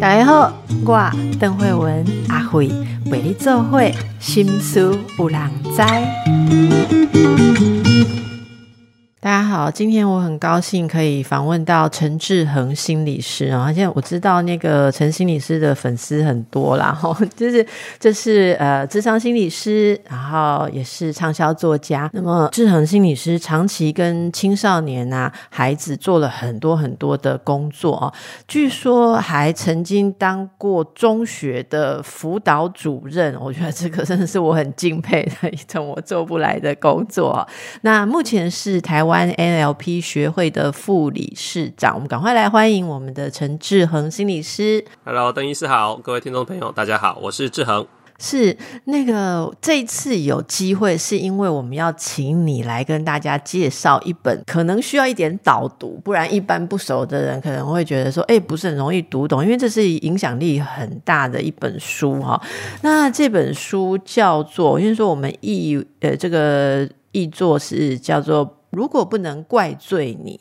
大家好，我邓慧文阿慧为你做会心思有人知。大家好，今天我很高兴可以访问到陈志恒心理师啊。现在我知道那个陈心理师的粉丝很多啦，哈，就是这是呃智商心理师，然后也是畅销作家。那么志恒心理师长期跟青少年啊孩子做了很多很多的工作啊，据说还曾经当过中学的辅导主任。我觉得这个真的是我很敬佩的一种我做不来的工作。那目前是台湾。NLP 学会的副理事长，我们赶快来欢迎我们的陈志恒心理师。Hello，邓医师好，各位听众朋友，大家好，我是志恒。是那个这一次有机会，是因为我们要请你来跟大家介绍一本可能需要一点导读，不然一般不熟的人可能会觉得说，哎，不是很容易读懂，因为这是影响力很大的一本书哈。那这本书叫做，我先说我们译呃这个译作是叫做。如果不能怪罪你。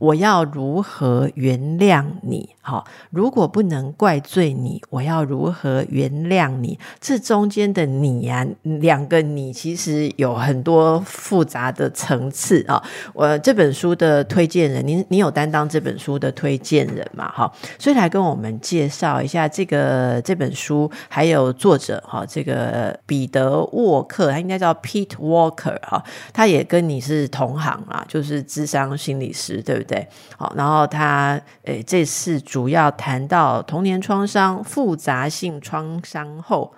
我要如何原谅你？好，如果不能怪罪你，我要如何原谅你？这中间的你呀，两个你其实有很多复杂的层次啊。我这本书的推荐人，您你有担当这本书的推荐人嘛？哈，所以来跟我们介绍一下这个这本书，还有作者哈，这个彼得沃克，他应该叫 Pete Walker 哈，他也跟你是同行啊，就是智商心理师，对不对？对，好，然后他诶，这次主要谈到童年创伤、复杂性创伤后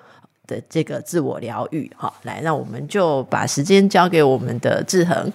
的这个自我疗愈。好，来，那我们就把时间交给我们的志恒。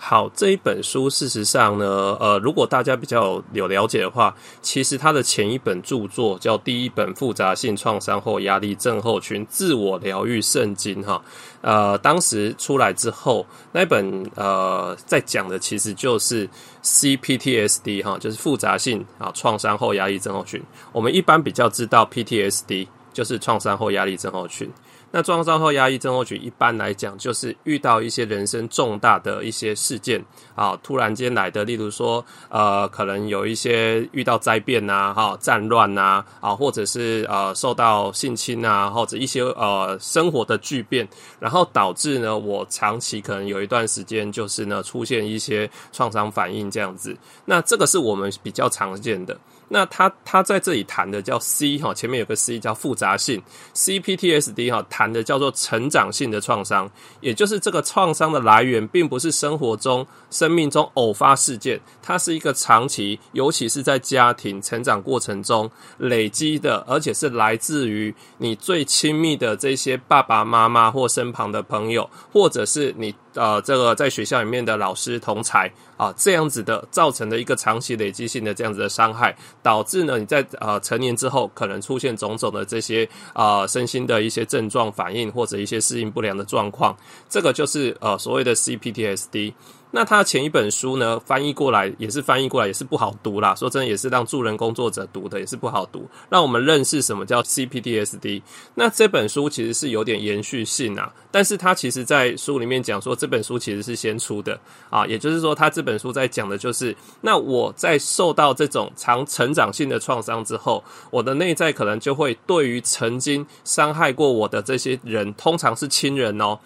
好，这一本书事实上呢，呃，如果大家比较有了解的话，其实它的前一本著作叫《第一本复杂性创伤后压力症候群自我疗愈圣经》哈，呃，当时出来之后，那本呃在讲的其实就是 CPTSD 哈，就是复杂性啊创伤后压力症候群。我们一般比较知道 PTSD 就是创伤后压力症候群。那创伤后压抑症候群一般来讲，就是遇到一些人生重大的一些事件啊，突然间来的，例如说，呃，可能有一些遇到灾变呐，哈，战乱呐，啊，或者是呃受到性侵啊，或者一些呃生活的巨变，然后导致呢，我长期可能有一段时间就是呢出现一些创伤反应这样子。那这个是我们比较常见的。那他他在这里谈的叫 C 哈，前面有个 C 叫复杂性，CPTSD 哈谈的叫做成长性的创伤，也就是这个创伤的来源并不是生活中、生生命中偶发事件，它是一个长期，尤其是在家庭成长过程中累积的，而且是来自于你最亲密的这些爸爸妈妈或身旁的朋友，或者是你。呃，这个在学校里面的老师同才啊，这样子的造成的一个长期累积性的这样子的伤害，导致呢你在呃成年之后可能出现种种的这些啊身心的一些症状反应或者一些适应不良的状况，这个就是呃所谓的 CPTSD。那他前一本书呢，翻译过来也是翻译过来也是不好读啦。说真的，也是让助人工作者读的，也是不好读。让我们认识什么叫 CPTSD。那这本书其实是有点延续性啊，但是他其实在书里面讲说，这本书其实是先出的啊，也就是说，他这本书在讲的就是，那我在受到这种长成长性的创伤之后，我的内在可能就会对于曾经伤害过我的这些人，通常是亲人哦。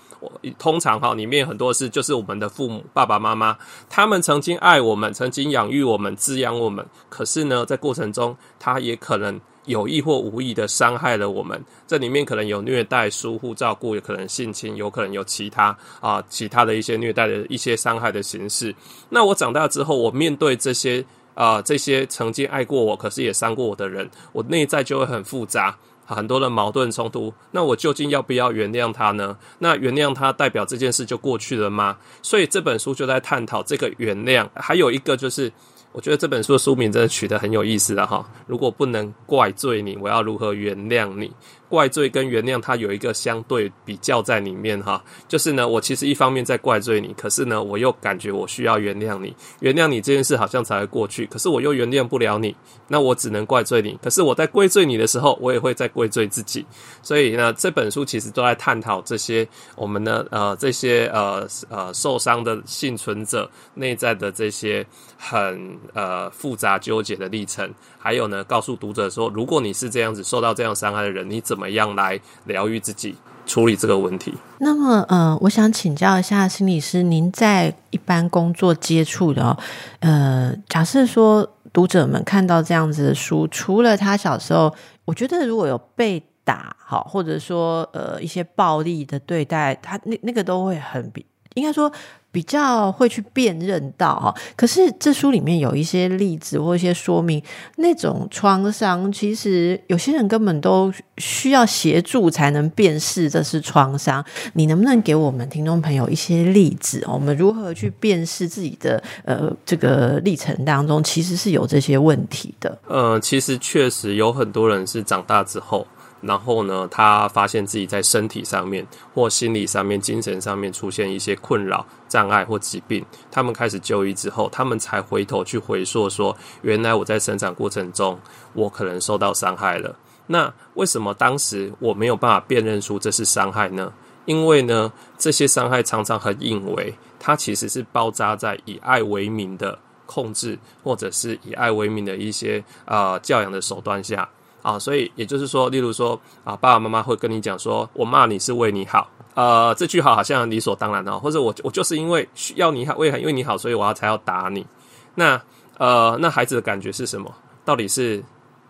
通常哈，里面很多是就是我们的父母、爸爸妈妈，他们曾经爱我们，曾经养育我们、滋养我们。可是呢，在过程中，他也可能有意或无意的伤害了我们。这里面可能有虐待、疏忽照顾，也可能性侵，有可能有其他啊其他的一些虐待的一些伤害的形式。那我长大之后，我面对这些啊这些曾经爱过我，可是也伤过我的人，我内在就会很复杂。很多的矛盾冲突，那我究竟要不要原谅他呢？那原谅他代表这件事就过去了吗？所以这本书就在探讨这个原谅。还有一个就是，我觉得这本书的书名真的取得很有意思了哈。如果不能怪罪你，我要如何原谅你？怪罪跟原谅，它有一个相对比较在里面哈，就是呢，我其实一方面在怪罪你，可是呢，我又感觉我需要原谅你，原谅你这件事好像才会过去，可是我又原谅不了你，那我只能怪罪你。可是我在怪罪你的时候，我也会在怪罪自己。所以呢，这本书其实都在探讨这些我们呢呃这些呃呃受伤的幸存者内在的这些很呃复杂纠结的历程，还有呢，告诉读者说，如果你是这样子受到这样伤害的人，你怎么怎么样来疗愈自己，处理这个问题？那么，呃，我想请教一下心理师，您在一般工作接触的，呃，假设说读者们看到这样子的书，除了他小时候，我觉得如果有被打，好，或者说呃一些暴力的对待，他那那个都会很比，应该说比较会去辨认到哈。可是这书里面有一些例子或一些说明，那种创伤其实有些人根本都需要协助才能辨识这是创伤。你能不能给我们听众朋友一些例子？我们如何去辨识自己的呃这个历程当中其实是有这些问题的？呃，其实确实有很多人是长大之后。然后呢，他发现自己在身体上面、或心理上面、精神上面出现一些困扰、障碍或疾病，他们开始就医之后，他们才回头去回溯说，原来我在生长过程中，我可能受到伤害了。那为什么当时我没有办法辨认出这是伤害呢？因为呢，这些伤害常常很隐微，它其实是包扎在以爱为名的控制，或者是以爱为名的一些啊教养的手段下。啊，所以也就是说，例如说啊，爸爸妈妈会跟你讲说，我骂你是为你好，呃，这句话好像理所当然哦，或者我我就是因为需要你好，为因为你好，所以我要才要打你。那呃，那孩子的感觉是什么？到底是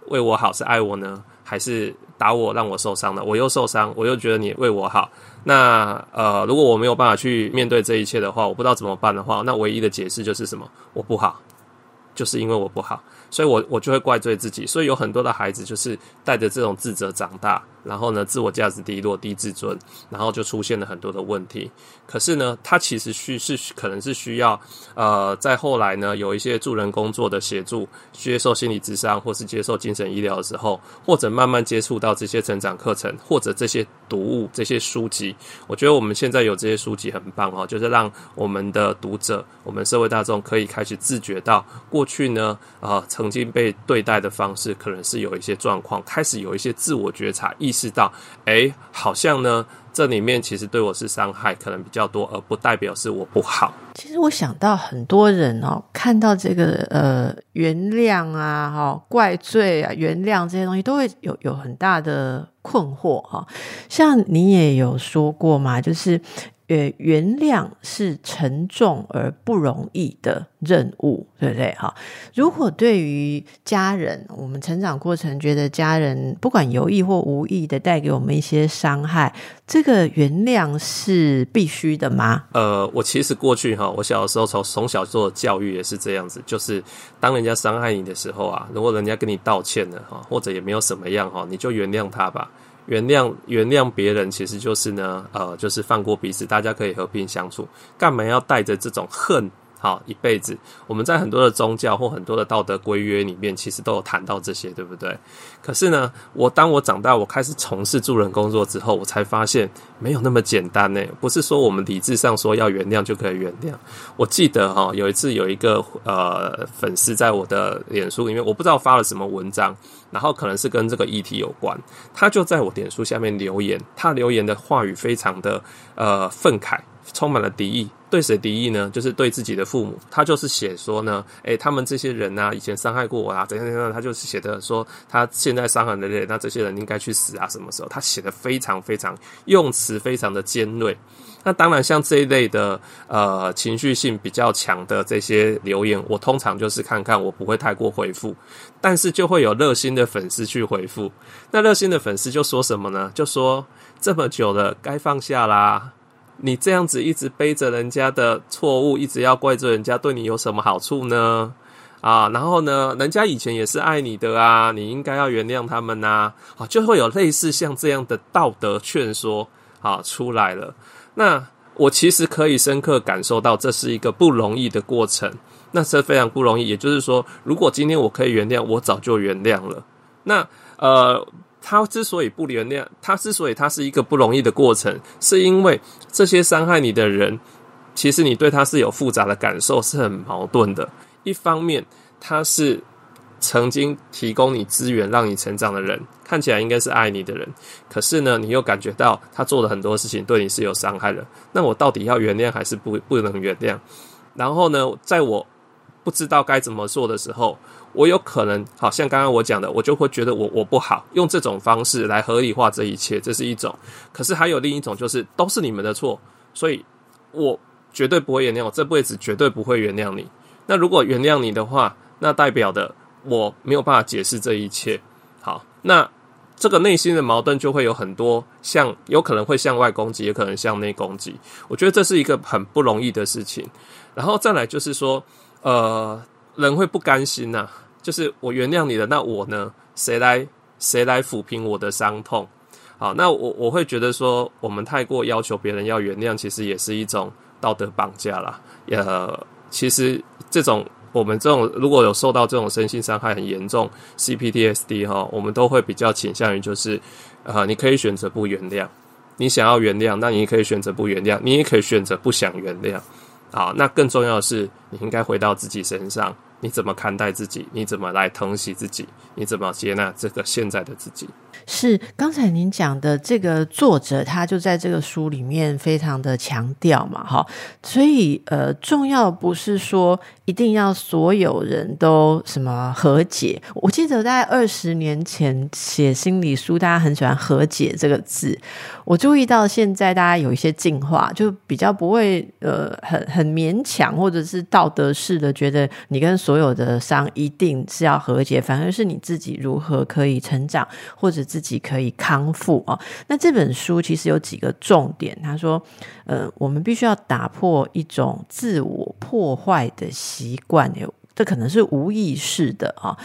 为我好是爱我呢，还是打我让我受伤了？我又受伤，我又觉得你为我好。那呃，如果我没有办法去面对这一切的话，我不知道怎么办的话，那唯一的解释就是什么？我不好，就是因为我不好。所以，我我就会怪罪自己。所以，有很多的孩子就是带着这种自责长大。然后呢，自我价值低落、低自尊，然后就出现了很多的问题。可是呢，他其实需是可能是需要呃，在后来呢，有一些助人工作的协助，接受心理咨商，或是接受精神医疗的时候，或者慢慢接触到这些成长课程，或者这些读物、这些书籍。我觉得我们现在有这些书籍很棒哦，就是让我们的读者、我们社会大众可以开始自觉到过去呢，呃，曾经被对待的方式可能是有一些状况，开始有一些自我觉察意。意识到，哎，好像呢，这里面其实对我是伤害可能比较多，而不代表是我不好。其实我想到很多人哦，看到这个呃原谅啊、哈怪罪啊、原谅这些东西，都会有有很大的困惑哈。像你也有说过嘛，就是。呃，原谅是沉重而不容易的任务，对不对？哈，如果对于家人，我们成长过程觉得家人不管有意或无意的带给我们一些伤害，这个原谅是必须的吗？呃，我其实过去哈，我小的时候从从小做的教育也是这样子，就是当人家伤害你的时候啊，如果人家跟你道歉了哈，或者也没有什么样哈，你就原谅他吧。原谅原谅别人，其实就是呢，呃，就是放过彼此，大家可以和平相处。干嘛要带着这种恨？好，一辈子。我们在很多的宗教或很多的道德规约里面，其实都有谈到这些，对不对？可是呢，我当我长大，我开始从事助人工作之后，我才发现没有那么简单呢。不是说我们理智上说要原谅就可以原谅。我记得哈，有一次有一个呃粉丝在我的脸书里面，我不知道发了什么文章，然后可能是跟这个议题有关，他就在我脸书下面留言，他留言的话语非常的呃愤慨，充满了敌意。对谁敌意呢？就是对自己的父母。他就是写说呢，诶，他们这些人啊，以前伤害过我啊，怎样怎样。他就是写的说，他现在伤痕累累，那这些人应该去死啊？什么时候？他写的非常非常用词非常的尖锐。那当然，像这一类的呃情绪性比较强的这些留言，我通常就是看看，我不会太过回复。但是就会有热心的粉丝去回复。那热心的粉丝就说什么呢？就说这么久了，该放下啦。你这样子一直背着人家的错误，一直要怪罪人家，对你有什么好处呢？啊，然后呢，人家以前也是爱你的啊，你应该要原谅他们呐。啊，就会有类似像这样的道德劝说啊出来了。那我其实可以深刻感受到，这是一个不容易的过程，那是非常不容易。也就是说，如果今天我可以原谅，我早就原谅了。那呃。他之所以不原谅，他之所以他是一个不容易的过程，是因为这些伤害你的人，其实你对他是有复杂的感受，是很矛盾的。一方面，他是曾经提供你资源让你成长的人，看起来应该是爱你的人，可是呢，你又感觉到他做的很多事情对你是有伤害的。那我到底要原谅还是不不能原谅？然后呢，在我不知道该怎么做的时候，我有可能，好像刚刚我讲的，我就会觉得我我不好，用这种方式来合理化这一切，这是一种。可是还有另一种，就是都是你们的错，所以我绝对不会原谅，我这辈子绝对不会原谅你。那如果原谅你的话，那代表的我没有办法解释这一切。好，那这个内心的矛盾就会有很多，向有可能会向外攻击，也可能向内攻击。我觉得这是一个很不容易的事情。然后再来就是说，呃，人会不甘心呐，就是我原谅你了，那我呢？谁来谁来抚平我的伤痛？好，那我我会觉得说，我们太过要求别人要原谅，其实也是一种道德绑架啦。呃，其实这种。我们这种如果有受到这种身心伤害很严重 CPTSD 哈，我们都会比较倾向于就是，呃，你可以选择不原谅，你想要原谅，那你也可以选择不原谅，你也可以选择不想原谅，啊，那更重要的是，你应该回到自己身上，你怎么看待自己？你怎么来疼惜自己？你怎么接纳这个现在的自己？是刚才您讲的这个作者，他就在这个书里面非常的强调嘛，哈，所以呃，重要不是说一定要所有人都什么和解。我记得在二十年前写心理书，大家很喜欢“和解”这个字。我注意到现在大家有一些进化，就比较不会呃很很勉强，或者是道德式的觉得你跟所有的伤一定是要和解，反而是你自己如何可以成长，或者自己可以康复啊。那这本书其实有几个重点，他说，呃，我们必须要打破一种自我破坏的习惯。这可能是无意识的啊，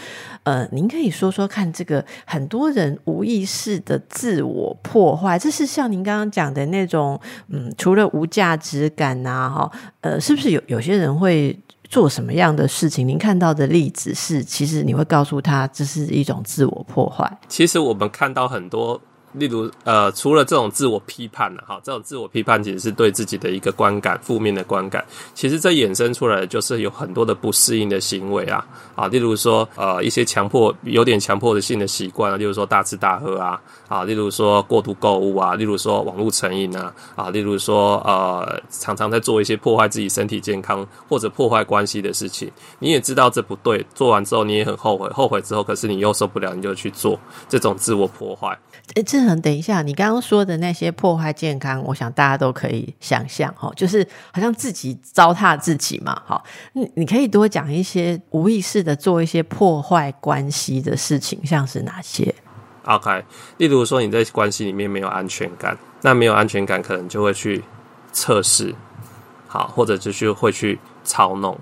呃，您可以说说看，这个很多人无意识的自我破坏，这是像您刚刚讲的那种，嗯，除了无价值感呐，哈，呃，是不是有有些人会做什么样的事情？您看到的例子是，其实你会告诉他这是一种自我破坏。其实我们看到很多。例如，呃，除了这种自我批判呢，哈，这种自我批判其实是对自己的一个观感，负面的观感。其实这衍生出来的就是有很多的不适应的行为啊，啊，例如说，呃，一些强迫、有点强迫的性的习惯啊，例如说大吃大喝啊，啊，例如说过度购物啊，例如说网络成瘾啊，啊，例如说，呃，常常在做一些破坏自己身体健康或者破坏关系的事情。你也知道这不对，做完之后你也很后悔，后悔之后可是你又受不了，你就去做这种自我破坏。志恒，等一下，你刚刚说的那些破坏健康，我想大家都可以想象，哈，就是好像自己糟蹋自己嘛，哈。你你可以多讲一些无意识的做一些破坏关系的事情，像是哪些？OK，例如说你在关系里面没有安全感，那没有安全感，可能就会去测试，好，或者就是会去操弄，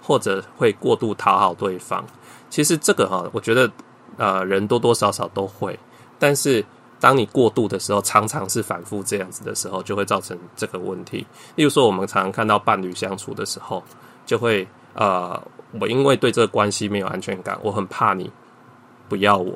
或者会过度讨好对方。其实这个哈，我觉得呃，人多多少少都会。但是，当你过度的时候，常常是反复这样子的时候，就会造成这个问题。例如说，我们常常看到伴侣相处的时候，就会呃，我因为对这个关系没有安全感，我很怕你不要我，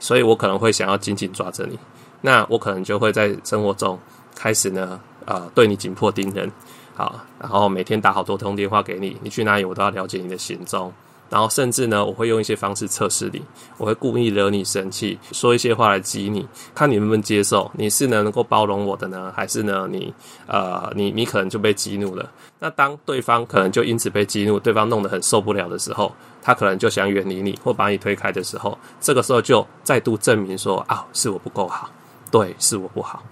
所以我可能会想要紧紧抓着你。那我可能就会在生活中开始呢，呃，对你紧迫盯人，好，然后每天打好多通电话给你，你去哪里我都要了解你的行踪。然后甚至呢，我会用一些方式测试你，我会故意惹你生气，说一些话来激你，看你能不能接受。你是能够包容我的呢，还是呢你呃你你可能就被激怒了？那当对方可能就因此被激怒，对方弄得很受不了的时候，他可能就想远离你或把你推开的时候，这个时候就再度证明说啊，是我不够好，对，是我不好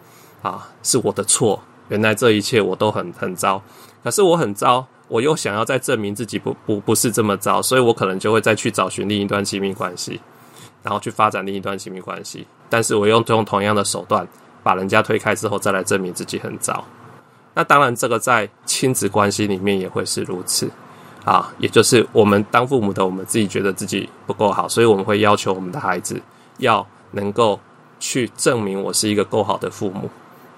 啊，是我的错。原来这一切我都很很糟，可是我很糟。我又想要再证明自己不不不是这么糟，所以我可能就会再去找寻另一段亲密关系，然后去发展另一段亲密关系。但是我用用同样的手段把人家推开之后，再来证明自己很糟。那当然，这个在亲子关系里面也会是如此啊，也就是我们当父母的，我们自己觉得自己不够好，所以我们会要求我们的孩子要能够去证明我是一个够好的父母。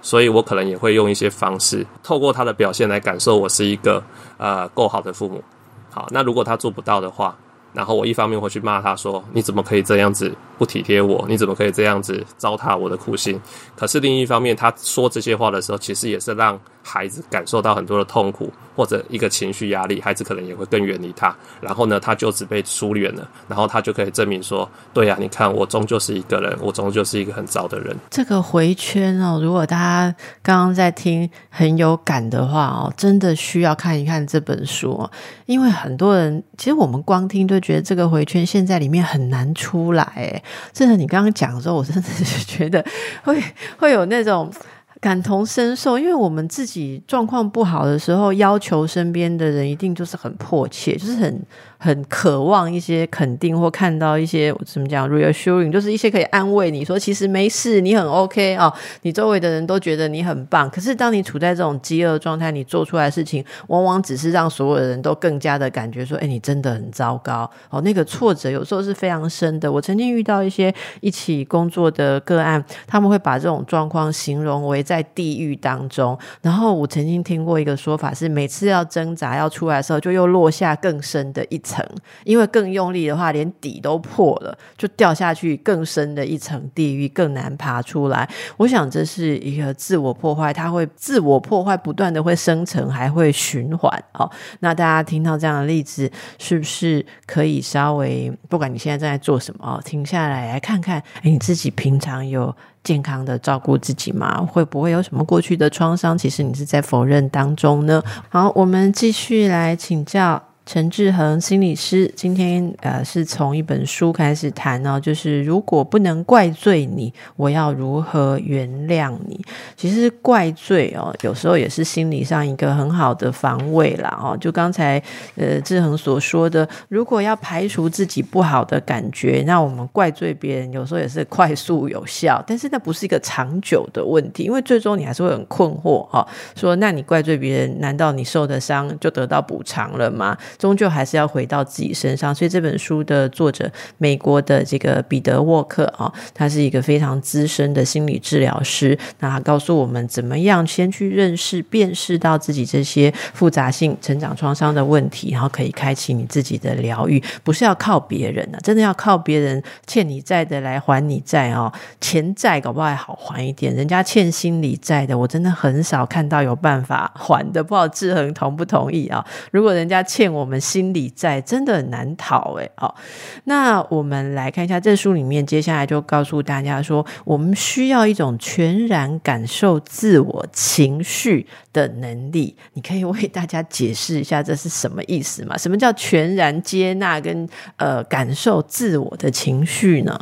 所以我可能也会用一些方式，透过他的表现来感受我是一个呃够好的父母。好，那如果他做不到的话，然后我一方面会去骂他说：“你怎么可以这样子不体贴我？你怎么可以这样子糟蹋我的苦心？”可是另一方面，他说这些话的时候，其实也是让孩子感受到很多的痛苦或者一个情绪压力，孩子可能也会更远离他。然后呢，他就只被疏远了，然后他就可以证明说：“对呀，你看我终究是一个人，我终究是一个很糟的人。”这个回圈哦，如果大家刚刚在听很有感的话哦，真的需要看一看这本书，哦因为很多人其实我们光听对觉得这个回圈现在里面很难出来，哎，真的，你刚刚讲的时候，我真的是觉得会 会有那种感同身受，因为我们自己状况不好的时候，要求身边的人一定就是很迫切，就是很。很渴望一些肯定，或看到一些怎么讲 reassuring，就是一些可以安慰你说其实没事，你很 OK 啊，你周围的人都觉得你很棒。可是当你处在这种饥饿状态，你做出来事情，往往只是让所有的人都更加的感觉说，哎，你真的很糟糕哦。那个挫折有时候是非常深的。我曾经遇到一些一起工作的个案，他们会把这种状况形容为在地狱当中。然后我曾经听过一个说法是，每次要挣扎要出来的时候，就又落下更深的一层。层，因为更用力的话，连底都破了，就掉下去更深的一层地狱，更难爬出来。我想这是一个自我破坏，它会自我破坏，不断的会生成，还会循环。哦，那大家听到这样的例子，是不是可以稍微，不管你现在正在做什么，停下来来看看，哎，你自己平常有健康的照顾自己吗？会不会有什么过去的创伤？其实你是在否认当中呢？好，我们继续来请教。陈志恒心理师今天呃是从一本书开始谈呢，就是如果不能怪罪你，我要如何原谅你？其实怪罪哦，有时候也是心理上一个很好的防卫啦哦。就刚才呃志恒所说的，如果要排除自己不好的感觉，那我们怪罪别人有时候也是快速有效，但是那不是一个长久的问题，因为最终你还是会很困惑哈。说那你怪罪别人，难道你受的伤就得到补偿了吗？终究还是要回到自己身上，所以这本书的作者，美国的这个彼得沃克啊，他是一个非常资深的心理治疗师。那他告诉我们，怎么样先去认识、辨识到自己这些复杂性成长创伤的问题，然后可以开启你自己的疗愈。不是要靠别人啊，真的要靠别人欠你债的来还你债哦。钱债搞不好还好还一点，人家欠心理债的，我真的很少看到有办法还的。不知道志恒同不同意啊？如果人家欠我。我们心理债真的很难逃哎，好，那我们来看一下这书里面，接下来就告诉大家说，我们需要一种全然感受自我情绪的能力。你可以为大家解释一下这是什么意思吗？什么叫全然接纳跟呃感受自我的情绪呢？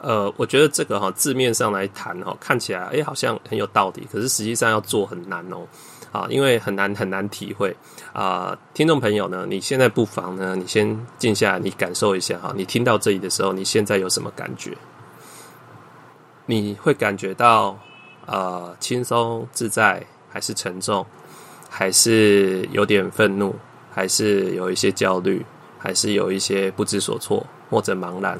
呃，我觉得这个哈字面上来谈哈，看起来哎好像很有道理，可是实际上要做很难哦。啊，因为很难很难体会啊，听众朋友呢，你现在不妨呢，你先静下来，你感受一下哈，你听到这里的时候，你现在有什么感觉？你会感觉到呃轻松自在，还是沉重，还是有点愤怒，还是有一些焦虑，还是有一些不知所措或者茫然？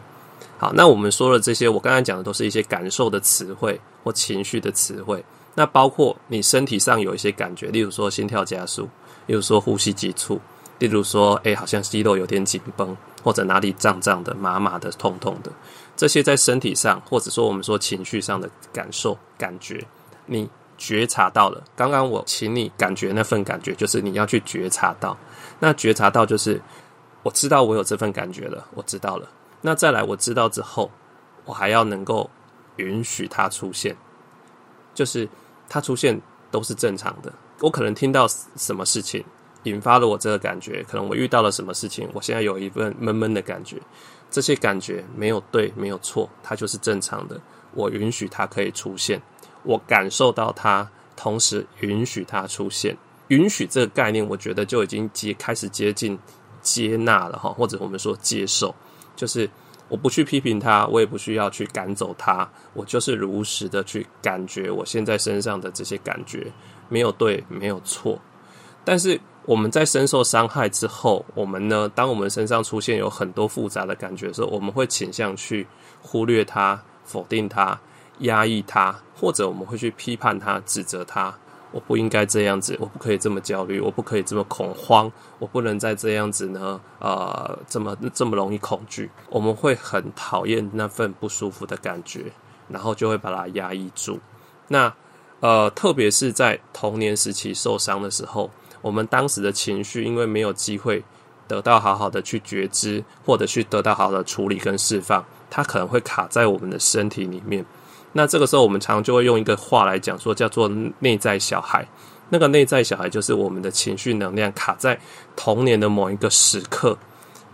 好，那我们说了这些，我刚才讲的都是一些感受的词汇或情绪的词汇。那包括你身体上有一些感觉，例如说心跳加速，例如说呼吸急促，例如说哎，好像肌肉有点紧绷，或者哪里胀胀的、麻麻的、痛痛的，这些在身体上，或者说我们说情绪上的感受、感觉，你觉察到了。刚刚我请你感觉那份感觉，就是你要去觉察到。那觉察到就是我知道我有这份感觉了，我知道了。那再来，我知道之后，我还要能够允许它出现，就是。它出现都是正常的。我可能听到什么事情引发了我这个感觉，可能我遇到了什么事情，我现在有一份闷闷的感觉。这些感觉没有对，没有错，它就是正常的。我允许它可以出现，我感受到它，同时允许它出现。允许这个概念，我觉得就已经接开始接近接纳了哈，或者我们说接受，就是。我不去批评他，我也不需要去赶走他，我就是如实的去感觉我现在身上的这些感觉，没有对，没有错。但是我们在深受伤害之后，我们呢，当我们身上出现有很多复杂的感觉的时候，我们会倾向去忽略它、否定它、压抑它，或者我们会去批判它、指责它，我不应该这样子，我不可以这么焦虑，我不可以这么恐慌，我不能再这样子呢，呃，这么这么容易恐惧。我们会很讨厌那份不舒服的感觉，然后就会把它压抑住。那呃，特别是在童年时期受伤的时候，我们当时的情绪，因为没有机会得到好好的去觉知，或者去得到好的处理跟释放，它可能会卡在我们的身体里面。那这个时候，我们常常就会用一个话来讲，说叫做内在小孩。那个内在小孩就是我们的情绪能量卡在童年的某一个时刻，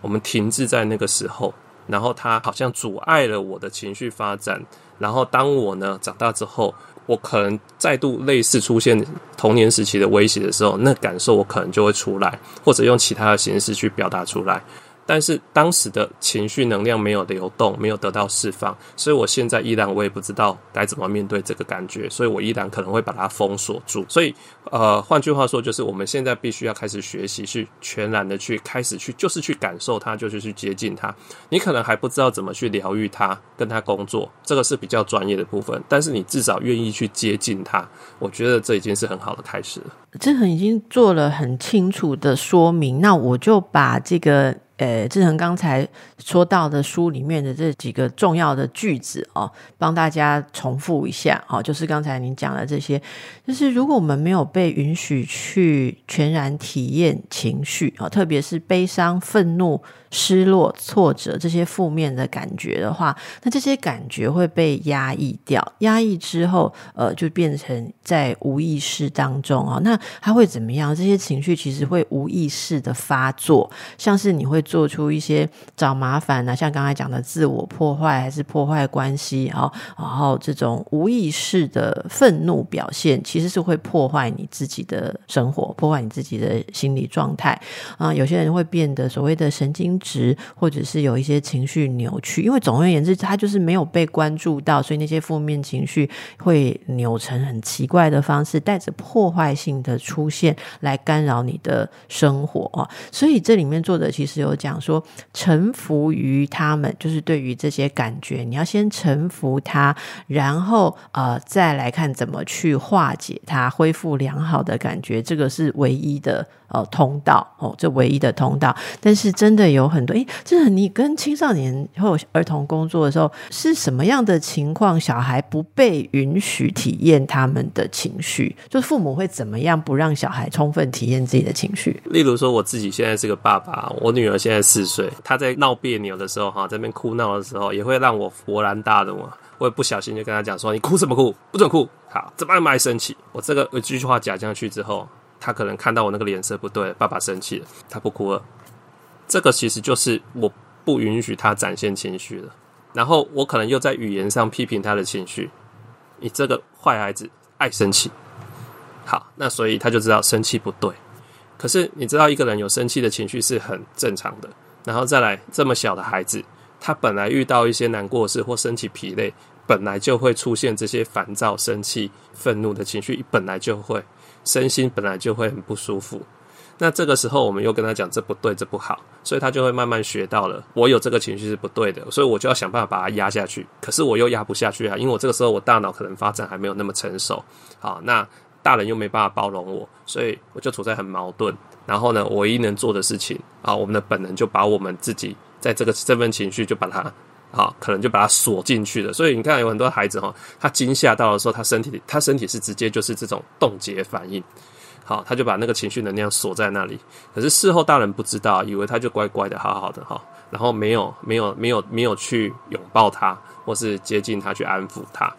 我们停滞在那个时候，然后它好像阻碍了我的情绪发展。然后当我呢长大之后，我可能再度类似出现童年时期的威胁的时候，那感受我可能就会出来，或者用其他的形式去表达出来。但是当时的情绪能量没有流动，没有得到释放，所以我现在依然我也不知道该怎么面对这个感觉，所以我依然可能会把它封锁住。所以，呃，换句话说，就是我们现在必须要开始学习，去全然的去开始去，就是去感受它，就是去接近它。你可能还不知道怎么去疗愈它，跟它工作，这个是比较专业的部分。但是你至少愿意去接近它，我觉得这已经是很好的开始了。这很已经做了很清楚的说明，那我就把这个。呃，志恒刚才说到的书里面的这几个重要的句子哦，帮大家重复一下哦，就是刚才您讲的这些，就是如果我们没有被允许去全然体验情绪啊，特别是悲伤、愤怒。失落、挫折这些负面的感觉的话，那这些感觉会被压抑掉。压抑之后，呃，就变成在无意识当中啊。那它会怎么样？这些情绪其实会无意识的发作，像是你会做出一些找麻烦啊，像刚才讲的自我破坏，还是破坏关系啊，然后这种无意识的愤怒表现，其实是会破坏你自己的生活，破坏你自己的心理状态啊。有些人会变得所谓的神经。值，或者是有一些情绪扭曲，因为总而言之，他就是没有被关注到，所以那些负面情绪会扭成很奇怪的方式，带着破坏性的出现来干扰你的生活啊。所以这里面作者其实有讲说，臣服于他们，就是对于这些感觉，你要先臣服他，然后呃再来看怎么去化解它，恢复良好的感觉，这个是唯一的。呃，通道哦，这唯一的通道。但是真的有很多，诶，真的，你跟青少年或儿童工作的时候，是什么样的情况？小孩不被允许体验他们的情绪，就是父母会怎么样不让小孩充分体验自己的情绪？例如说，我自己现在是个爸爸，我女儿现在四岁，她在闹别扭的时候，哈，在那边哭闹的时候，也会让我勃然大怒啊！我也不小心就跟他讲说：“你哭什么哭？不准哭！好，怎么样爱生气？”我这个一句话讲下去之后。他可能看到我那个脸色不对，爸爸生气了，他不哭了。这个其实就是我不允许他展现情绪了。然后我可能又在语言上批评他的情绪，你这个坏孩子爱生气。好，那所以他就知道生气不对。可是你知道，一个人有生气的情绪是很正常的。然后再来，这么小的孩子，他本来遇到一些难过事或身体疲累，本来就会出现这些烦躁、生气、愤怒的情绪，本来就会。身心本来就会很不舒服，那这个时候我们又跟他讲这不对，这不好，所以他就会慢慢学到了，我有这个情绪是不对的，所以我就要想办法把它压下去。可是我又压不下去啊，因为我这个时候我大脑可能发展还没有那么成熟，好，那大人又没办法包容我，所以我就处在很矛盾。然后呢，唯一能做的事情啊，我们的本能就把我们自己在这个这份情绪就把它。好，可能就把它锁进去了。所以你看，有很多孩子哈，他惊吓到的时候，他身体他身体是直接就是这种冻结反应。好，他就把那个情绪能量锁在那里。可是事后大人不知道，以为他就乖乖的好好的哈，然后没有没有没有没有去拥抱他，或是接近他去安抚他。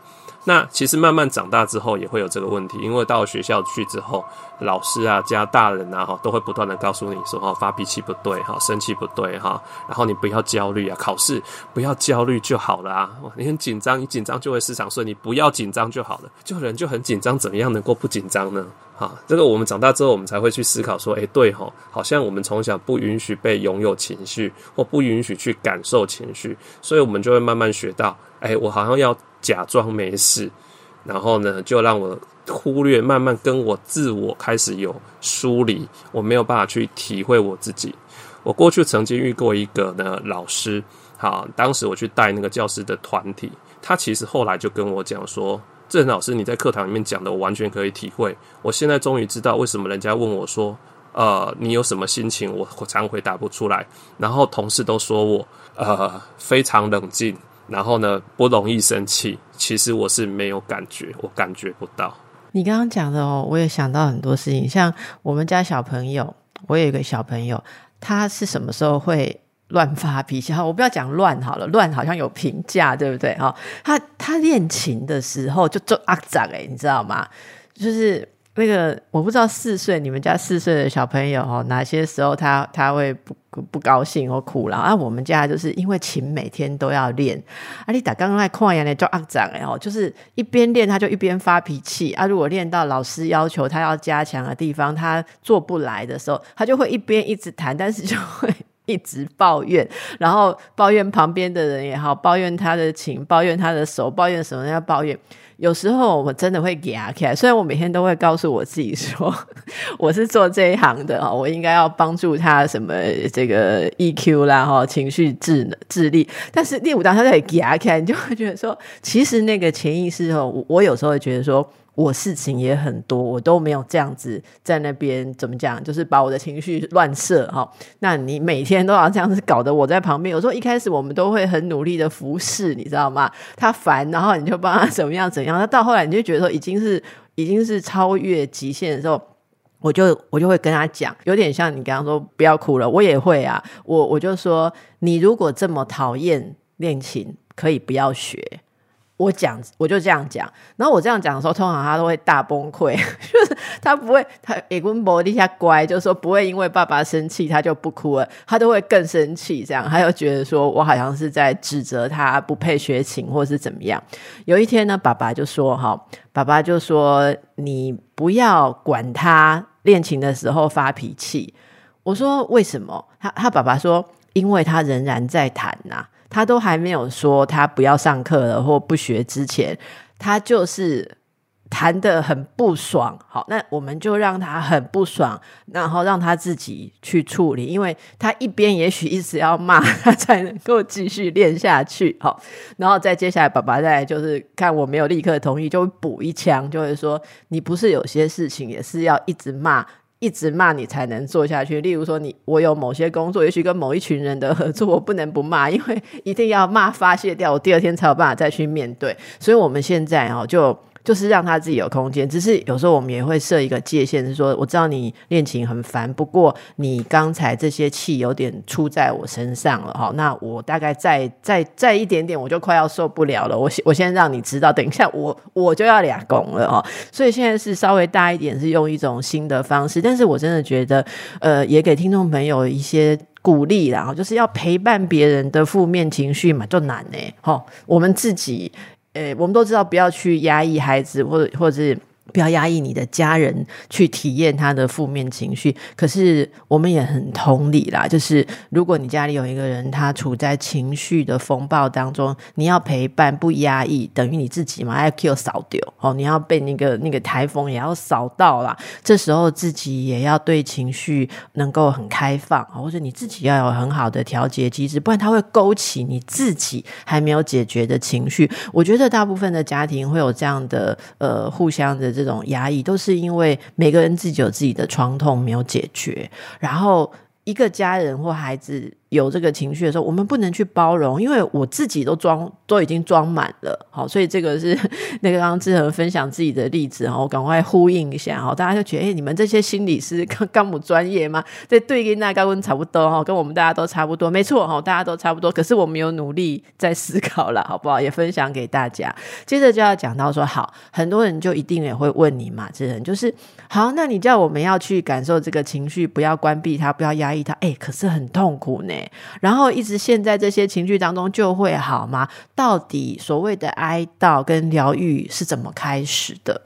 那其实慢慢长大之后也会有这个问题，因为到学校去之后，老师啊加大人啊哈都会不断的告诉你说哈发脾气不对哈生气不对哈，然后你不要焦虑啊考试不要焦虑就好了啊你很紧张你紧张就会失常所以你不要紧张就好了，就人就很紧张怎么样能够不紧张呢？哈这个我们长大之后我们才会去思考说哎对哈好像我们从小不允许被拥有情绪或不允许去感受情绪，所以我们就会慢慢学到哎我好像要。假装没事，然后呢，就让我忽略，慢慢跟我自我开始有疏离，我没有办法去体会我自己。我过去曾经遇过一个呢老师，好，当时我去带那个教师的团体，他其实后来就跟我讲说，郑老师你在课堂里面讲的，我完全可以体会。我现在终于知道为什么人家问我说，呃，你有什么心情？我常回答不出来。然后同事都说我，呃，非常冷静，然后呢，不容易生气。其实我是没有感觉，我感觉不到。你刚刚讲的哦，我也想到很多事情，像我们家小朋友，我有一个小朋友，他是什么时候会？乱发脾气，好，我不要讲乱好了，乱好像有评价，对不对？哈，他他练琴的时候就就阿长哎，你知道吗？就是那个我不知道四岁，你们家四岁的小朋友哈，哪些时候他他会不不高兴或哭了？啊，我们家就是因为琴每天都要练，啊，你打刚刚在看眼呢就阿长哎哦，就是一边练他就一边发脾气啊。如果练到老师要求他要加强的地方，他做不来的时候，他就会一边一直弹，但是就会。一直抱怨，然后抱怨旁边的人也好，抱怨他的琴，抱怨他的手，抱怨什么要抱怨。有时候我真的会给他看，虽然我每天都会告诉我自己说 我是做这一行的哈，我应该要帮助他什么这个 EQ 啦哈，情绪智智力，但是第五当他在给他看，你就会觉得说，其实那个潜意识哦，我有时候会觉得说。我事情也很多，我都没有这样子在那边怎么讲，就是把我的情绪乱射哈。那你每天都要这样子搞得我在旁边，有时候一开始我们都会很努力的服侍，你知道吗？他烦，然后你就帮他怎么样怎样。那到后来你就觉得说已经是已经是超越极限的时候，我就我就会跟他讲，有点像你刚刚说不要哭了，我也会啊。我我就说你如果这么讨厌练琴，可以不要学。我讲，我就这样讲。然后我这样讲的时候，通常他都会大崩溃，就是他不会，他也跟伯利下乖，就是说不会因为爸爸生气他就不哭了，他都会更生气。这样，他就觉得说我好像是在指责他不配学琴，或是怎么样。有一天呢，爸爸就说：“哈，爸爸就说你不要管他练琴的时候发脾气。”我说：“为什么？”他他爸爸说：“因为他仍然在弹呐。”他都还没有说他不要上课了或不学之前，他就是谈的很不爽。好，那我们就让他很不爽，然后让他自己去处理，因为他一边也许一直要骂他才能够继续练下去。好，然后再接下来，爸爸再就是看我没有立刻同意，就补一枪，就会说你不是有些事情也是要一直骂。一直骂你才能做下去。例如说，你我有某些工作，也许跟某一群人的合作，我不能不骂，因为一定要骂发泄掉，我第二天才有办法再去面对。所以，我们现在哦，就。就是让他自己有空间，只是有时候我们也会设一个界限，是说我知道你练琴很烦，不过你刚才这些气有点出在我身上了哈，那我大概再再再一点点，我就快要受不了了。我我先让你知道，等一下我我就要俩拱了哈，所以现在是稍微大一点，是用一种新的方式，但是我真的觉得，呃，也给听众朋友一些鼓励然后就是要陪伴别人的负面情绪嘛，就难呢，哈，我们自己。呃，我们都知道不要去压抑孩子，或者或者是。不要压抑你的家人去体验他的负面情绪。可是我们也很同理啦，就是如果你家里有一个人，他处在情绪的风暴当中，你要陪伴不压抑，等于你自己嘛，I Q 扫掉哦，你要被那个那个台风也要扫到啦。这时候自己也要对情绪能够很开放，或者你自己要有很好的调节机制，不然它会勾起你自己还没有解决的情绪。我觉得大部分的家庭会有这样的呃互相的。这种压抑都是因为每个人自己有自己的创痛没有解决，然后一个家人或孩子。有这个情绪的时候，我们不能去包容，因为我自己都装都已经装满了，好，所以这个是那个刚刚志恒分享自己的例子，哈，我赶快呼应一下，哈，大家就觉得，哎，你们这些心理师刚刚不专业吗？这对跟那高温差不多，哈，跟我们大家都差不多，没错，哈，大家都差不多，可是我们有努力在思考了，好不好？也分享给大家。接着就要讲到说，好，很多人就一定也会问你嘛，志恒就是好，那你叫我们要去感受这个情绪，不要关闭它，不要压抑它，哎，可是很痛苦呢。然后一直陷在这些情绪当中就会好吗？到底所谓的哀悼跟疗愈是怎么开始的？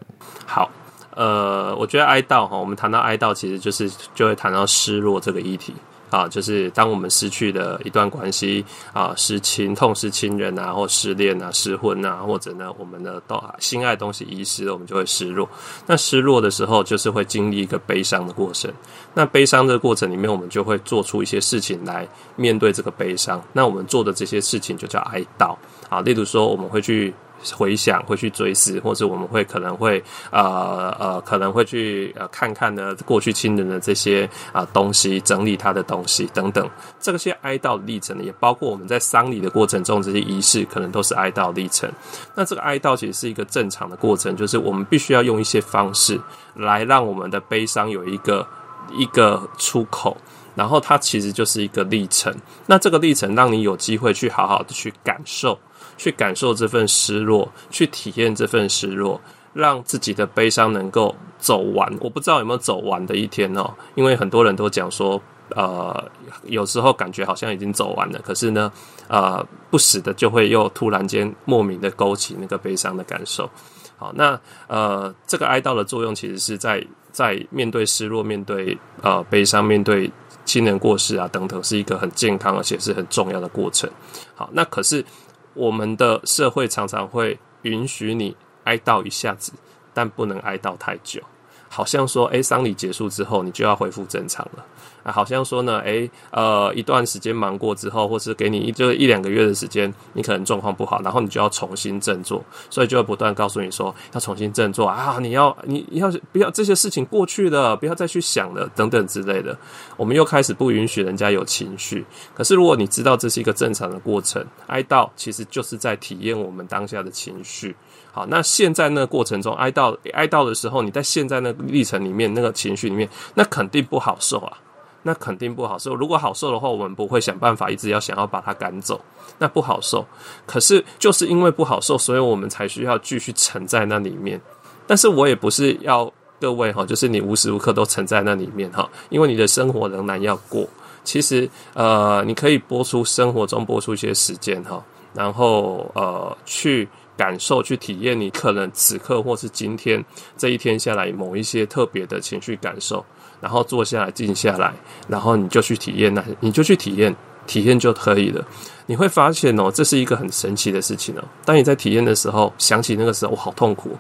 好，呃，我觉得哀悼哈，我们谈到哀悼，其实就是就会谈到失落这个议题。啊，就是当我们失去了一段关系啊，失亲、痛失亲人啊，或失恋啊、失婚啊，或者呢，我们的都心爱的东西遗失了，我们就会失落。那失落的时候，就是会经历一个悲伤的过程。那悲伤的过程里面，我们就会做出一些事情来面对这个悲伤。那我们做的这些事情就叫哀悼啊。例如说，我们会去回想，会去追思，或者我们会可能会呃呃，可能会去呃看看呢过去亲人的这些啊东西，整理他的东西等等。这些哀悼历程呢也包括我们在丧礼的过程中，这些仪式可能都是哀悼历程。那这个哀悼其实是一个正常的过程，就是我们必须要用一些方式来让我们的悲伤有一个一个出口。然后它其实就是一个历程，那这个历程让你有机会去好好的去感受，去感受这份失落，去体验这份失落，让自己的悲伤能够走完。我不知道有没有走完的一天哦，因为很多人都讲说，呃，有时候感觉好像已经走完了，可是呢，呃，不死的就会又突然间莫名的勾起那个悲伤的感受。好，那呃，这个哀悼的作用其实是在在面对失落、面对呃悲伤、面对。亲人过世啊，等等，是一个很健康而且是很重要的过程。好，那可是我们的社会常常会允许你哀悼一下子，但不能哀悼太久。好像说，哎，丧礼结束之后，你就要恢复正常了。好像说呢，诶，呃，一段时间忙过之后，或是给你一就一两个月的时间，你可能状况不好，然后你就要重新振作，所以就会不断告诉你说要重新振作啊，你要你要不要这些事情过去了，不要再去想了，等等之类的。我们又开始不允许人家有情绪。可是如果你知道这是一个正常的过程，哀悼其实就是在体验我们当下的情绪。好，那现在那个过程中哀悼哀悼的时候，你在现在那个历程里面那个情绪里面，那肯定不好受啊。那肯定不好受。如果好受的话，我们不会想办法一直要想要把它赶走。那不好受。可是就是因为不好受，所以我们才需要继续沉在那里面。但是我也不是要各位哈，就是你无时无刻都沉在那里面哈，因为你的生活仍然要过。其实呃，你可以播出生活中播出一些时间哈，然后呃去感受、去体验你可能此刻或是今天这一天下来某一些特别的情绪感受。然后坐下来，静下来，然后你就去体验那，你就去体验，体验就可以了。你会发现哦，这是一个很神奇的事情哦。当你在体验的时候，想起那个时候，我好痛苦。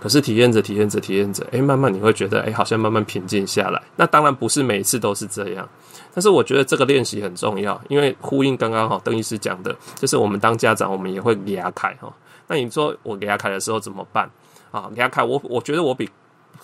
可是体验着，体验着，体验着，哎，慢慢你会觉得，哎，好像慢慢平静下来。那当然不是每一次都是这样，但是我觉得这个练习很重要，因为呼应刚刚哈邓医师讲的，就是我们当家长，我们也会牙开哈。那你说我牙开的时候怎么办啊？牙开，我我觉得我比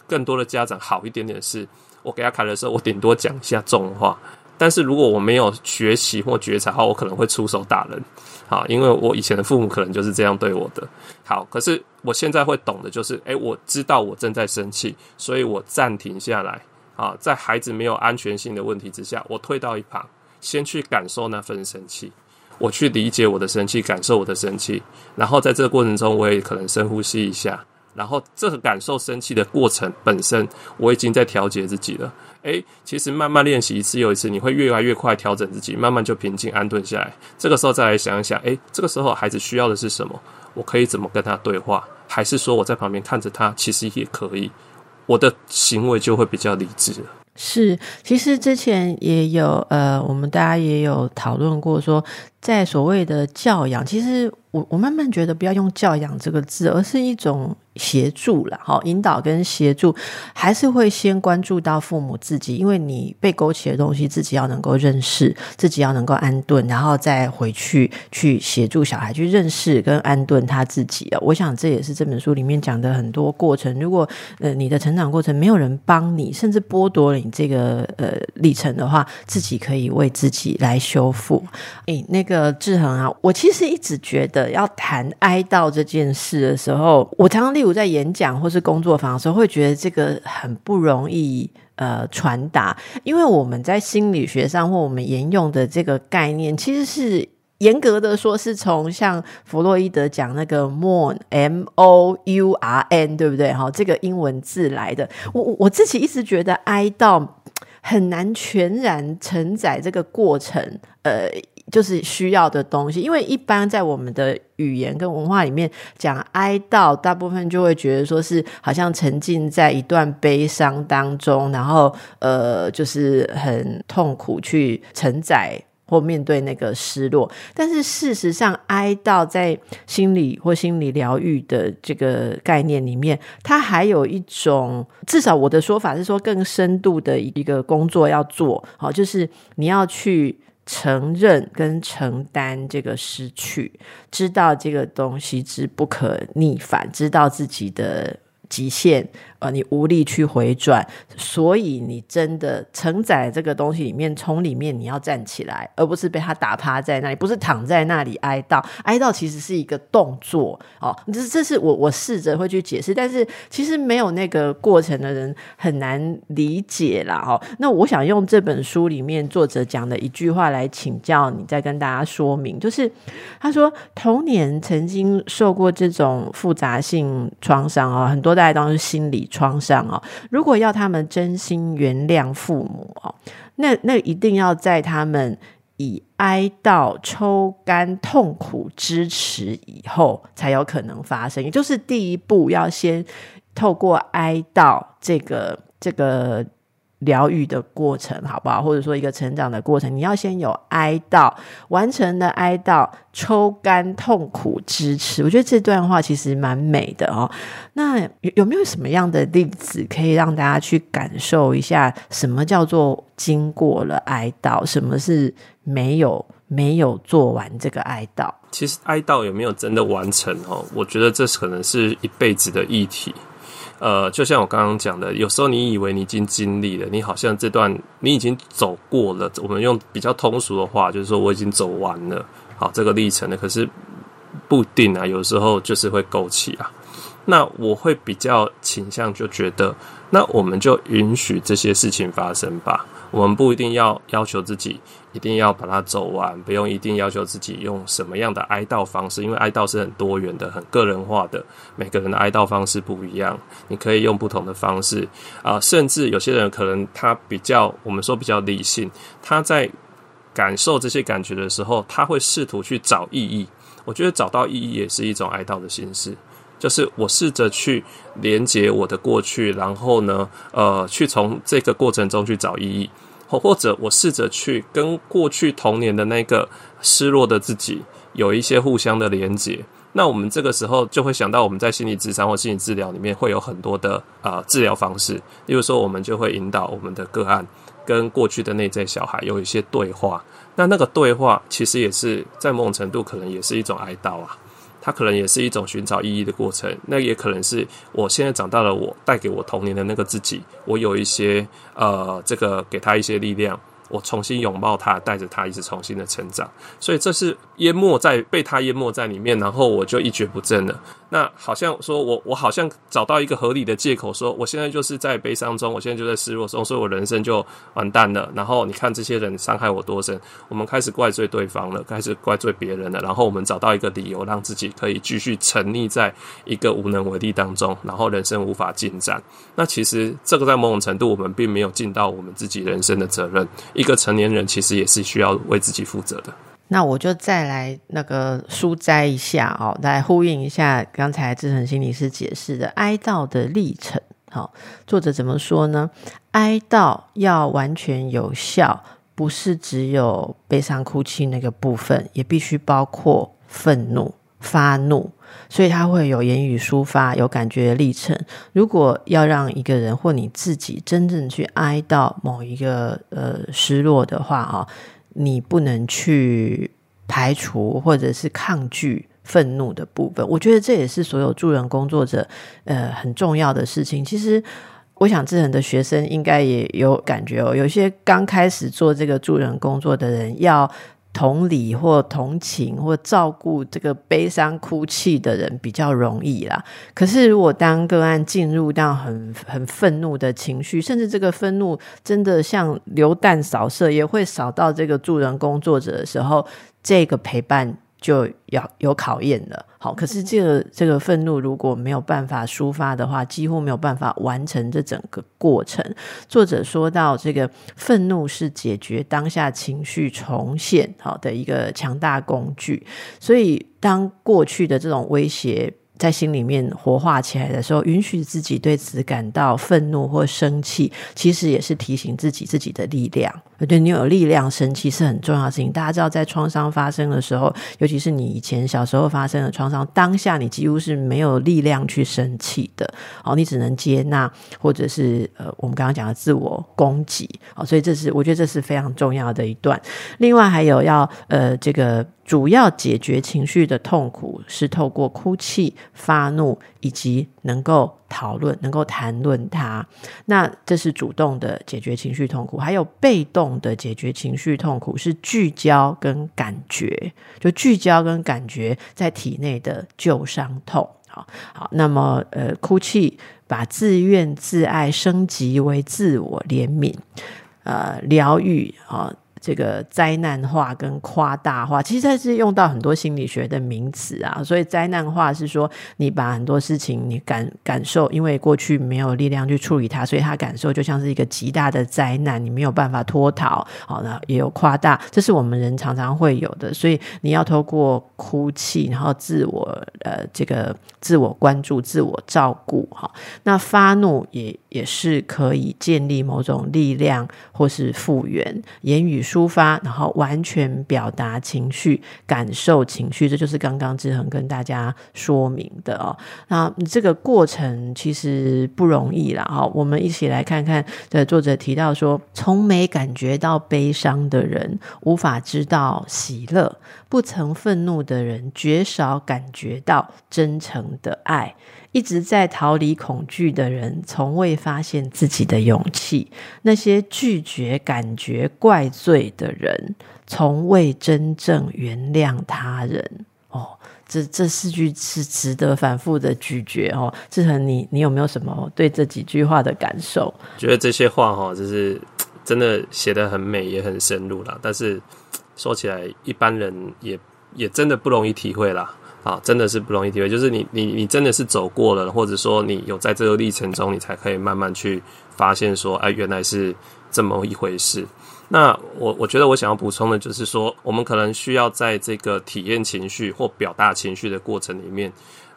更多的家长好一点点是。我给他开的时候，我顶多讲一下重话，但是如果我没有学习或觉察的话，我可能会出手打人，好，因为我以前的父母可能就是这样对我的。好，可是我现在会懂的就是，诶，我知道我正在生气，所以我暂停下来，啊，在孩子没有安全性的问题之下，我退到一旁，先去感受那份生气，我去理解我的生气，感受我的生气，然后在这个过程中，我也可能深呼吸一下。然后，这个感受生气的过程本身，我已经在调节自己了。诶，其实慢慢练习一次又一次，你会越来越快调整自己，慢慢就平静安顿下来。这个时候再来想一想，诶，这个时候孩子需要的是什么？我可以怎么跟他对话？还是说我在旁边看着他，其实也可以，我的行为就会比较理智了。是，其实之前也有呃，我们大家也有讨论过，说在所谓的教养，其实我我慢慢觉得不要用教养这个字，而是一种。协助了，好引导跟协助，还是会先关注到父母自己，因为你被勾起的东西，自己要能够认识，自己要能够安顿，然后再回去去协助小孩去认识跟安顿他自己啊。我想这也是这本书里面讲的很多过程。如果呃你的成长过程没有人帮你，甚至剥夺了你这个呃历程的话，自己可以为自己来修复。诶，那个的志恒啊，我其实一直觉得要谈哀悼这件事的时候，我常常例如在演讲或是工作坊的时候，会觉得这个很不容易呃传达，因为我们在心理学上或我们沿用的这个概念，其实是严格的说是从像弗洛伊德讲那个 mourn m o u r n 对不对？哈，这个英文字来的。我我自己一直觉得哀悼很难全然承载这个过程，呃。就是需要的东西，因为一般在我们的语言跟文化里面讲哀悼，大部分就会觉得说是好像沉浸在一段悲伤当中，然后呃，就是很痛苦去承载或面对那个失落。但是事实上，哀悼在心理或心理疗愈的这个概念里面，它还有一种，至少我的说法是说更深度的一个工作要做好，就是你要去。承认跟承担这个失去，知道这个东西之不可逆反，知道自己的极限。呃，你无力去回转，所以你真的承载这个东西里面，从里面你要站起来，而不是被他打趴在那里，不是躺在那里哀悼。哀悼其实是一个动作哦，这这是我我试着会去解释，但是其实没有那个过程的人很难理解啦。哈。那我想用这本书里面作者讲的一句话来请教你，再跟大家说明，就是他说童年曾经受过这种复杂性创伤啊，很多大家都是心理。创伤哦，如果要他们真心原谅父母哦，那那一定要在他们以哀悼抽干痛苦支持以后，才有可能发生。也就是第一步，要先透过哀悼这个这个。疗愈的过程，好不好？或者说一个成长的过程，你要先有哀悼，完成的哀悼，抽干痛苦支持。我觉得这段话其实蛮美的哦。那有有没有什么样的例子可以让大家去感受一下，什么叫做经过了哀悼，什么是没有没有做完这个哀悼？其实哀悼有没有真的完成？哦，我觉得这可能是一辈子的议题。呃，就像我刚刚讲的，有时候你以为你已经经历了，你好像这段你已经走过了。我们用比较通俗的话，就是说我已经走完了，好这个历程了。可是不一定啊，有时候就是会勾起啊。那我会比较倾向就觉得，那我们就允许这些事情发生吧。我们不一定要要求自己。一定要把它走完，不用一定要求自己用什么样的哀悼方式，因为哀悼是很多元的、很个人化的，每个人的哀悼方式不一样，你可以用不同的方式啊，甚至有些人可能他比较，我们说比较理性，他在感受这些感觉的时候，他会试图去找意义。我觉得找到意义也是一种哀悼的形式，就是我试着去连接我的过去，然后呢，呃，去从这个过程中去找意义。或者我试着去跟过去童年的那个失落的自己有一些互相的连接，那我们这个时候就会想到我们在心理智商或心理治疗里面会有很多的啊治疗方式，例如说我们就会引导我们的个案跟过去的内在小孩有一些对话，那那个对话其实也是在某种程度可能也是一种哀悼啊。它可能也是一种寻找意义的过程，那也可能是我现在长大了，我带给我童年的那个自己，我有一些呃，这个给他一些力量。我重新拥抱他，带着他一直重新的成长，所以这是淹没在被他淹没在里面，然后我就一蹶不振了。那好像说我我好像找到一个合理的借口，说我现在就是在悲伤中，我现在就在失落中，所以我人生就完蛋了。然后你看这些人伤害我多深，我们开始怪罪对方了，开始怪罪别人了。然后我们找到一个理由，让自己可以继续沉溺在一个无能为力当中，然后人生无法进展。那其实这个在某种程度，我们并没有尽到我们自己人生的责任。一个成年人其实也是需要为自己负责的。那我就再来那个书摘一下哦，来呼应一下刚才志成心理师解释的哀悼的历程。好，作者怎么说呢？哀悼要完全有效，不是只有悲伤哭泣那个部分，也必须包括愤怒、发怒。所以他会有言语抒发、有感觉的历程。如果要让一个人或你自己真正去哀悼某一个呃失落的话，哈，你不能去排除或者是抗拒愤怒的部分。我觉得这也是所有助人工作者呃很重要的事情。其实，我想智能的学生应该也有感觉哦。有些刚开始做这个助人工作的人要。同理或同情或照顾这个悲伤哭泣的人比较容易啦。可是如果当个案进入到很很愤怒的情绪，甚至这个愤怒真的像流弹扫射，也会扫到这个助人工作者的时候，这个陪伴。就要有考验了，好，可是这个这个愤怒如果没有办法抒发的话，几乎没有办法完成这整个过程。作者说到，这个愤怒是解决当下情绪重现好的一个强大工具，所以当过去的这种威胁。在心里面活化起来的时候，允许自己对此感到愤怒或生气，其实也是提醒自己自己的力量。我觉得你有力量生气是很重要的事情。大家知道，在创伤发生的时候，尤其是你以前小时候发生的创伤，当下你几乎是没有力量去生气的。哦，你只能接纳，或者是呃，我们刚刚讲的自我攻击。哦，所以这是我觉得这是非常重要的一段。另外还有要呃，这个主要解决情绪的痛苦是透过哭泣、发怒以及能够讨论、能够谈论它。那这是主动的解决情绪痛苦，还有被动的解决情绪痛苦是聚焦跟感觉，就聚焦跟感觉在体内的旧伤痛。好，好，那么呃，哭泣把自怨自艾升级为自我怜悯，呃，疗愈啊。这个灾难化跟夸大化，其实它是用到很多心理学的名词啊。所以灾难化是说，你把很多事情你感感受，因为过去没有力量去处理它，所以它感受就像是一个极大的灾难，你没有办法脱逃。好，那也有夸大，这是我们人常常会有的。所以你要透过哭泣，然后自我呃这个自我关注、自我照顾。哈，那发怒也也是可以建立某种力量或是复原言语。抒发，然后完全表达情绪、感受情绪，这就是刚刚志恒跟大家说明的哦。那这个过程其实不容易了哈。我们一起来看看，的作者提到说，从没感觉到悲伤的人，无法知道喜乐；不曾愤怒的人，绝少感觉到真诚的爱。一直在逃离恐惧的人，从未发现自己的勇气；那些拒绝感觉怪罪的人，从未真正原谅他人。哦，这这四句是值得反复的咀嚼哦。志恒，你你有没有什么对这几句话的感受？觉得这些话哈，就是真的写的很美，也很深入啦。但是说起来，一般人也也真的不容易体会啦。啊，真的是不容易体会，就是你你你真的是走过了，或者说你有在这个历程中，你才可以慢慢去发现说，哎，原来是这么一回事。那我我觉得我想要补充的就是说，我们可能需要在这个体验情绪或表达情绪的过程里面，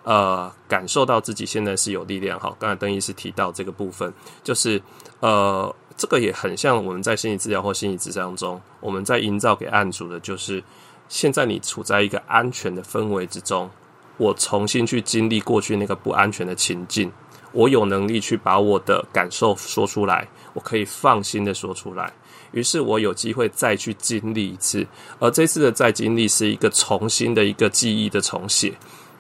呃，感受到自己现在是有力量。好，刚才邓医师提到这个部分，就是呃，这个也很像我们在心理治疗或心理治疗中，我们在营造给案主的就是。现在你处在一个安全的氛围之中，我重新去经历过去那个不安全的情境，我有能力去把我的感受说出来，我可以放心的说出来。于是我有机会再去经历一次，而这次的再经历是一个重新的一个记忆的重写。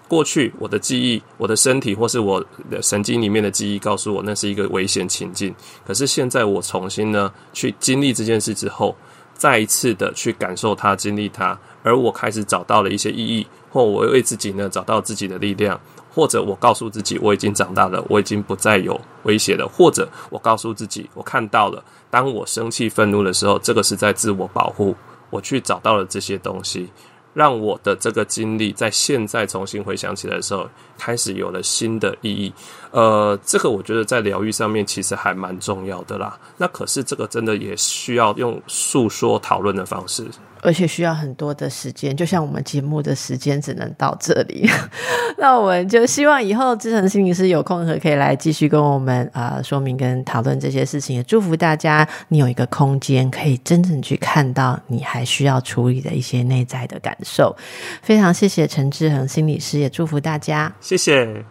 过去我的记忆，我的身体或是我的神经里面的记忆告诉我那是一个危险情境，可是现在我重新呢去经历这件事之后，再一次的去感受它，经历它。而我开始找到了一些意义，或我为自己呢找到自己的力量，或者我告诉自己我已经长大了，我已经不再有威胁了，或者我告诉自己我看到了，当我生气愤怒的时候，这个是在自我保护。我去找到了这些东西，让我的这个经历在现在重新回想起来的时候，开始有了新的意义。呃，这个我觉得在疗愈上面其实还蛮重要的啦。那可是这个真的也需要用诉说讨论的方式。而且需要很多的时间，就像我们节目的时间只能到这里。那我们就希望以后志成心理师有空可以来继续跟我们啊说明跟讨论这些事情。也祝福大家，你有一个空间可以真正去看到你还需要处理的一些内在的感受。非常谢谢陈志恒心理师，也祝福大家，谢谢。